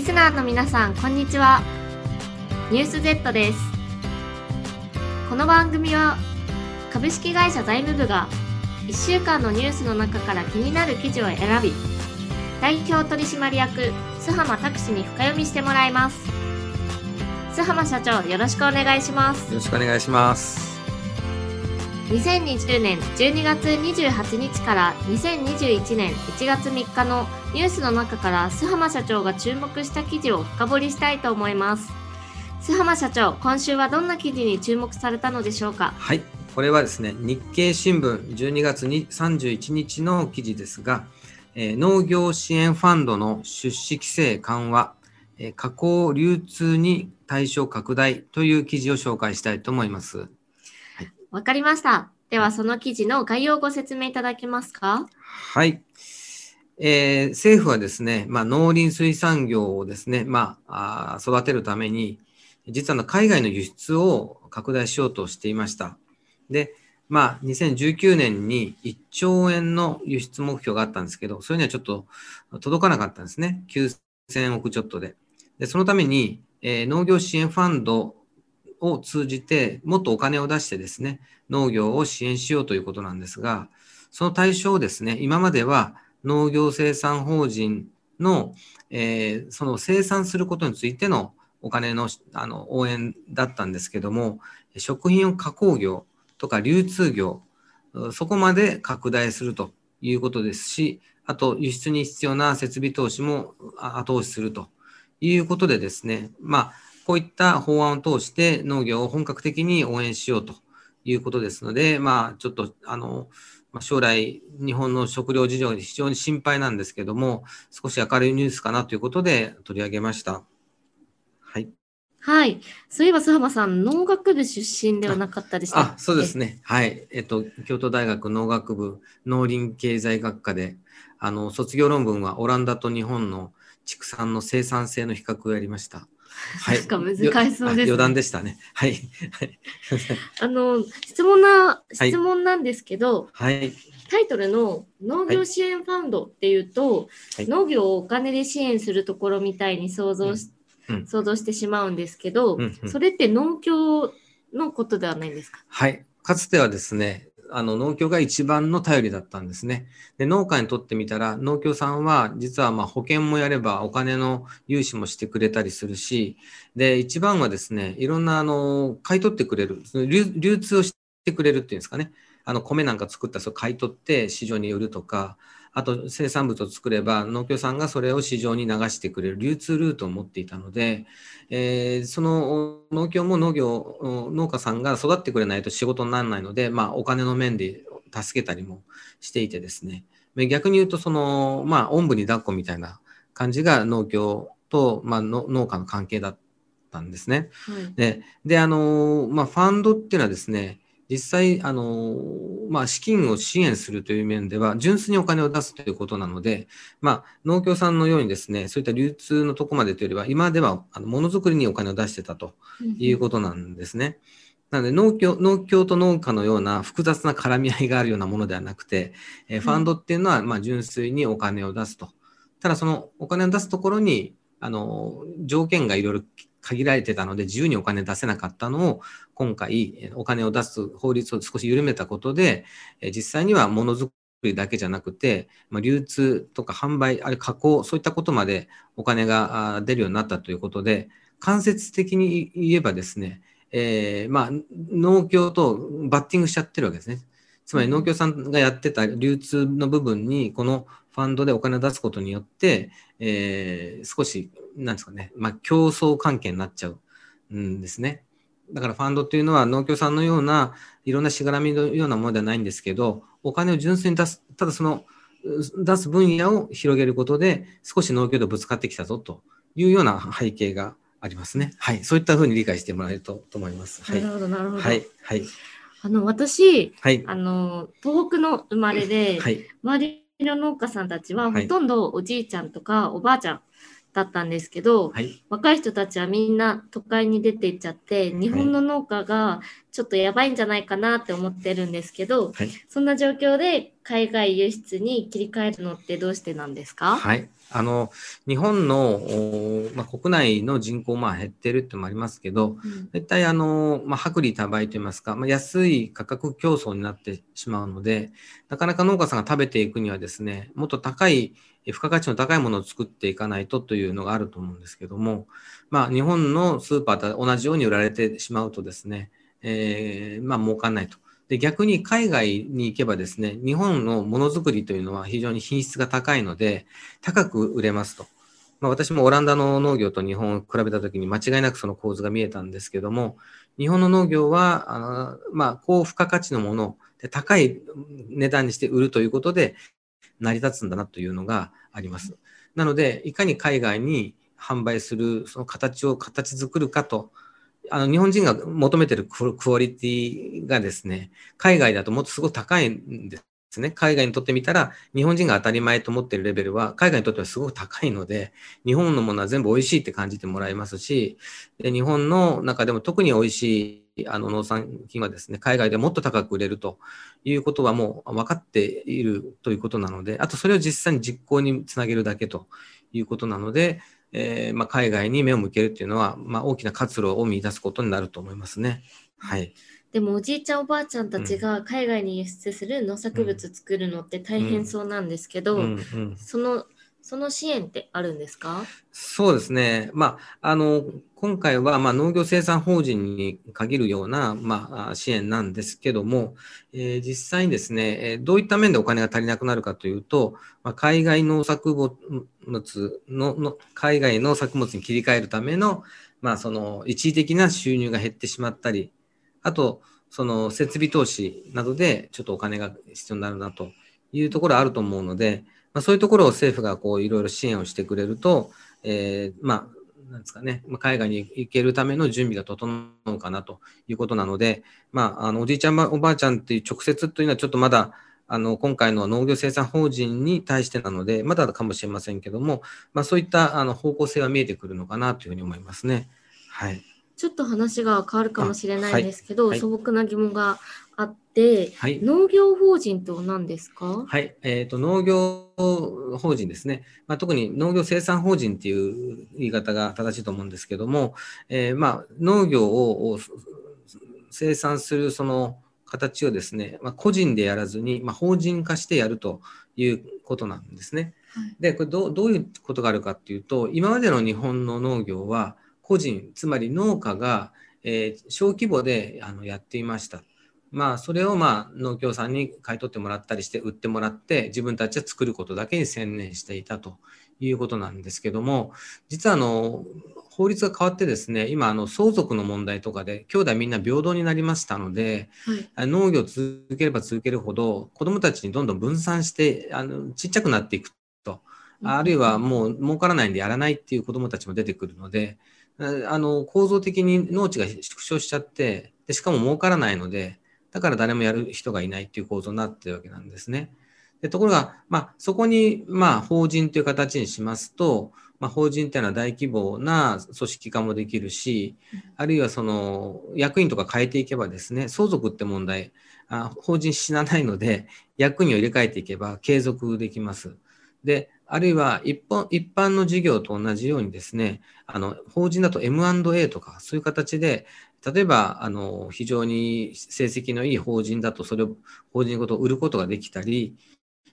リスナーの皆さんこんにちは。ニュース Z です。この番組は株式会社財務部が1週間のニュースの中から気になる記事を選び代表取締役須浜拓司に深読みしてもらいます。須浜社長よろしくお願いします。よろしくお願いします。2020年12月28日から2021年1月3日のニュースの中から須浜社長が注目した記事を深掘りしたいと思います。須浜社長今週はどんな記事に注目されたのでしょうか？はいこれはですね日経新聞12月31日の記事ですが、えー、農業支援ファンドの出資規制緩和、えー、加工流通に対象拡大という記事を紹介したいと思います。わかりました。では、その記事の概要をご説明いただけますか？はい。えー、政府はですね、まあ、農林水産業をですね、まあ、あ育てるために、実は海外の輸出を拡大しようとしていました。で、まあ、2019年に1兆円の輸出目標があったんですけど、それにはちょっと届かなかったんですね。9000億ちょっとで。で、そのために、えー、農業支援ファンドを通じてもっとお金を出してですね、農業を支援しようということなんですが、その対象をですね、今までは農業生産法人の、えー、その生産することについてのお金のあの応援だったんですけども、食品を加工業とか流通業、そこまで拡大するということですし、あと輸出に必要な設備投資も後押しするということでですね、まあ、こういった法案を通して農業を本格的に応援しようということですので、まあ、ちょっとあの将来、日本の食料事情が非常に心配なんですけども、少し明るいニュースかなということで取り上げました。はい。はい。そういえば、須浜さん、農学部出身ではなかったでしたあそうですね。はい。えっと、京都大学農学部農林経済学科で、あの、卒業論文はオランダと日本の畜産の生産性の比較をやりました。はい、なんか難しそうです、ね、余談でしたね。はい。あの、質問な、質問なんですけど、はい。タイトルの農業支援ファンドっていうと、はい、農業をお金で支援するところみたいに想像し、うん、想像してしまうんですけど、うんうん、それって農協のことではないんですか？はい。かつてはですね、あの農協が一番の頼りだったんですね。で農家にとってみたら農協さんは実はま保険もやればお金の融資もしてくれたりするしで一番はですねいろんなあの買い取ってくれる流通をしてくれるっていうんですかねあの米なんか作ったらそれ買い取って市場に売るとかあと生産物を作れば農協さんがそれを市場に流してくれる流通ルートを持っていたので、えー、その農協も農業農家さんが育ってくれないと仕事にならないので、まあ、お金の面で助けたりもしていてですね逆に言うとその、まあ、おんぶに抱っこみたいな感じが農協と、まあ、農家の関係だったんですね。はい、でであの、まあ、ファンドっていうのはですね実際、あの、まあ、資金を支援するという面では、純粋にお金を出すということなので、まあ、農協さんのようにですね、そういった流通のとこまでというよりは、今では、あの、ものづくりにお金を出してたということなんですね。なので農協、農協と農家のような複雑な絡み合いがあるようなものではなくて、えファンドっていうのは、まあ、純粋にお金を出すと。ただ、そのお金を出すところに、あの、条件がいろいろ限られてたので自由にお金出せなかったのを今回お金を出す法律を少し緩めたことで実際にはものづくりだけじゃなくて、ま、流通とか販売あるいは加工そういったことまでお金が出るようになったということで間接的に言えばですね、え、まあ農協とバッティングしちゃってるわけですね。つまり農協さんがやってた流通の部分にこのファンドでお金を出すことによって、えー、少し、なんですかね、まあ、競争関係になっちゃうんですね。だからファンドっていうのは農協さんのようないろんなしがらみのようなものではないんですけど、お金を純粋に出す、ただその出す分野を広げることで少し農協とぶつかってきたぞというような背景がありますね。はい。そういったふうに理解してもらえるとと思います。はい、なるほど、なるほど。はい。はい。あの、私、はい、あの、東北の生まれで、はい、周りの農家さんたちはほとんどおじいちゃんとかおばあちゃんだったんですけど、はい、若い人たちはみんな都会に出ていっちゃって日本の農家がちょっとやばいんじゃないかなって思ってるんですけど、はい、そんな状況で海外輸出に切り替えるのってどうしてなんですか？はいあの日本の、まあ、国内の人口まあ減ってるってのもありますけど、うん、絶対あの、まあ、薄利多売といいますか、まあ、安い価格競争になってしまうので、なかなか農家さんが食べていくにはですね、もっと高い、付加価値の高いものを作っていかないとというのがあると思うんですけども、まあ、日本のスーパーと同じように売られてしまうとですね、えー、まあ儲かんないと。で逆に海外に行けばですね、日本のものづくりというのは非常に品質が高いので、高く売れますと。まあ、私もオランダの農業と日本を比べたときに間違いなくその構図が見えたんですけども、日本の農業は、あのまあ、高付加価値のもので高い値段にして売るということで成り立つんだなというのがあります。なので、いかに海外に販売するその形を形作るかとあの日本人が求めてるクオリティがですね、海外だともっとすごく高いんですね。海外にとってみたら、日本人が当たり前と思ってるレベルは、海外にとってはすごく高いので、日本のものは全部美味しいって感じてもらえますし、で日本の中でも特に美味しいあの農産品はですね、海外でもっと高く売れるということはもう分かっているということなので、あとそれを実際に実行につなげるだけということなので、えー、まあ、海外に目を向けるっていうのは、まあ、大きな活路を見出すことになると思いますね。はい。でもおじいちゃんおばあちゃんたちが海外に輸出する農作物作るのって大変そうなんですけど、そのその支援ってあるんですか？そうですね、まあ、あの今回はまあ農業生産法人に限るようなまあ支援なんですけども、えー、実際にですね、どういった面でお金が足りなくなるかというと、まあ、海外農作物のの海外の作物に切り替えるための,、まあその一時的な収入が減ってしまったり、あと、その設備投資などでちょっとお金が必要になるなというところあると思うので、まあ、そういうところを政府がこういろいろ支援をしてくれると、えー、まあ、なんですかね、海外に行けるための準備が整うかなということなので、まあ、あのおじいちゃん、おばあちゃんっていう直接というのはちょっとまだあの今回の農業生産法人に対してなので、まだかもしれませんけども、まあ、そういったあの方向性は見えてくるのかなというふうに思いますね。はい、ちょっと話が変わるかもしれないんですけど、はい、素朴な疑問があって、はい、農業法人とは何ですか？はい、えーと、農業法人ですね、まあ、特に農業生産法人っていう言い方が正しいと思うんですけども、えー、まあ、農業を生産するその形をですね、まあ、個人でやらずに、まあ、法人化してやるということなんですね。はい、でこれどどういうことがあるかっていうと今までの日本の農業は個人つまり農家が、えー、小規模であのやっていました。まあ、それをまあ農協さんに買い取ってもらったりして売ってもらって自分たちは作ることだけに専念していたということなんですけども実はあの法律が変わってですね今あの相続の問題とかで兄弟みんな平等になりましたので、はい、農業を続ければ続けるほど子どもたちにどんどん分散してあのちっちゃくなっていくと。あるいはもう儲からないんでやらないっていう子どもたちも出てくるのであの構造的に農地が縮小しちゃってでしかも儲からないのでだから誰もやる人がいないっていう構造になってるわけなんですね。でところが、まあ、そこに、まあ、法人という形にしますと、まあ、法人っていうのは大規模な組織化もできるし、あるいはその役員とか変えていけばですね、相続って問題、あ法人死なないので、役員を入れ替えていけば継続できます。で、あるいは一般一般の事業と同じようにですね、あの法人だと M&A とかそういう形で、例えばあの非常に成績のいい法人だとそれを法人ごと売ることができたり、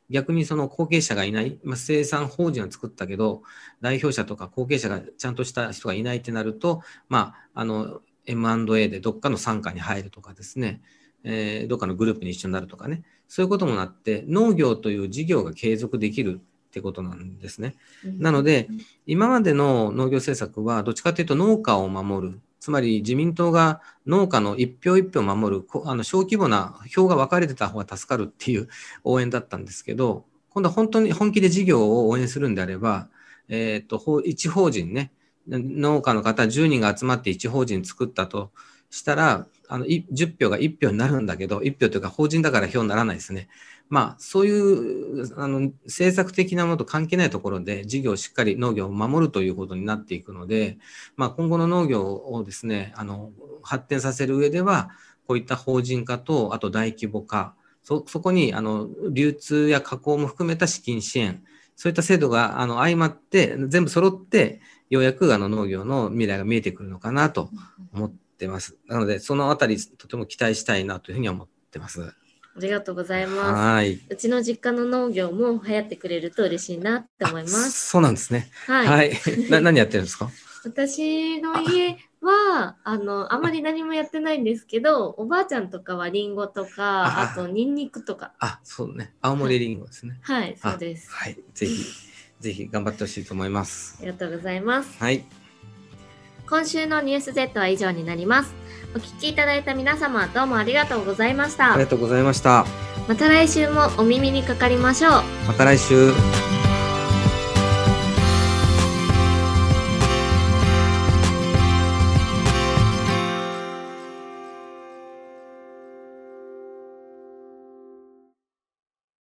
逆にその後継者がいない、まあ、生産法人は作ったけど、代表者とか後継者がちゃんとした人がいないってなると、まあ、あの M&A でどっかの傘下に入るとかですね、えー、どっかのグループに一緒になるとかね、そういうこともなって、農業という事業が継続できるってことなんですね。なので、今までの農業政策は、どっちかというと農家を守る。つまり自民党が農家の一票一票守る、あの小規模な票が分かれてた方が助かるっていう 応援だったんですけど、今度は本当に本気で事業を応援するんであれば、えっ、ー、と、一法人ね、農家の方10人が集まって一法人作ったとしたら、あの10票が1票になるんだけど、1票というか法人だから票にならないですね。まあ、そういうあの政策的なものと関係ないところで事業をしっかり農業を守るということになっていくので、まあ、今後の農業をですねあの発展させる上ではこういった法人化とあと大規模化そこにあの流通や加工も含めた資金支援そういった制度があの相まって、全部揃って、ようやくあの農業の未来が見えてくるのかなと思ってます。なので、そのあたり、とても期待したいなというふうに思ってます。ありがとうございます。はい。うちの実家の農業も流行ってくれると嬉しいなって思います。そうなんですね。はい。はい。な何やってるんですか？私の家は、あの、あまり何もやってないんですけど、おばあちゃんとかはリンゴとか、ああとニンニクとか。あ、そうね。青森リンゴですね。はい、あそうです。はい。ぜひ、ぜひ頑張ってほしいと思いますあ。りがとうございます。はい。今週のニュース Z は以上になります。お聞きいただいた皆様、どうもありがとうございましたあり。がとうございました。また来週もお耳にかかりましょう。また来週。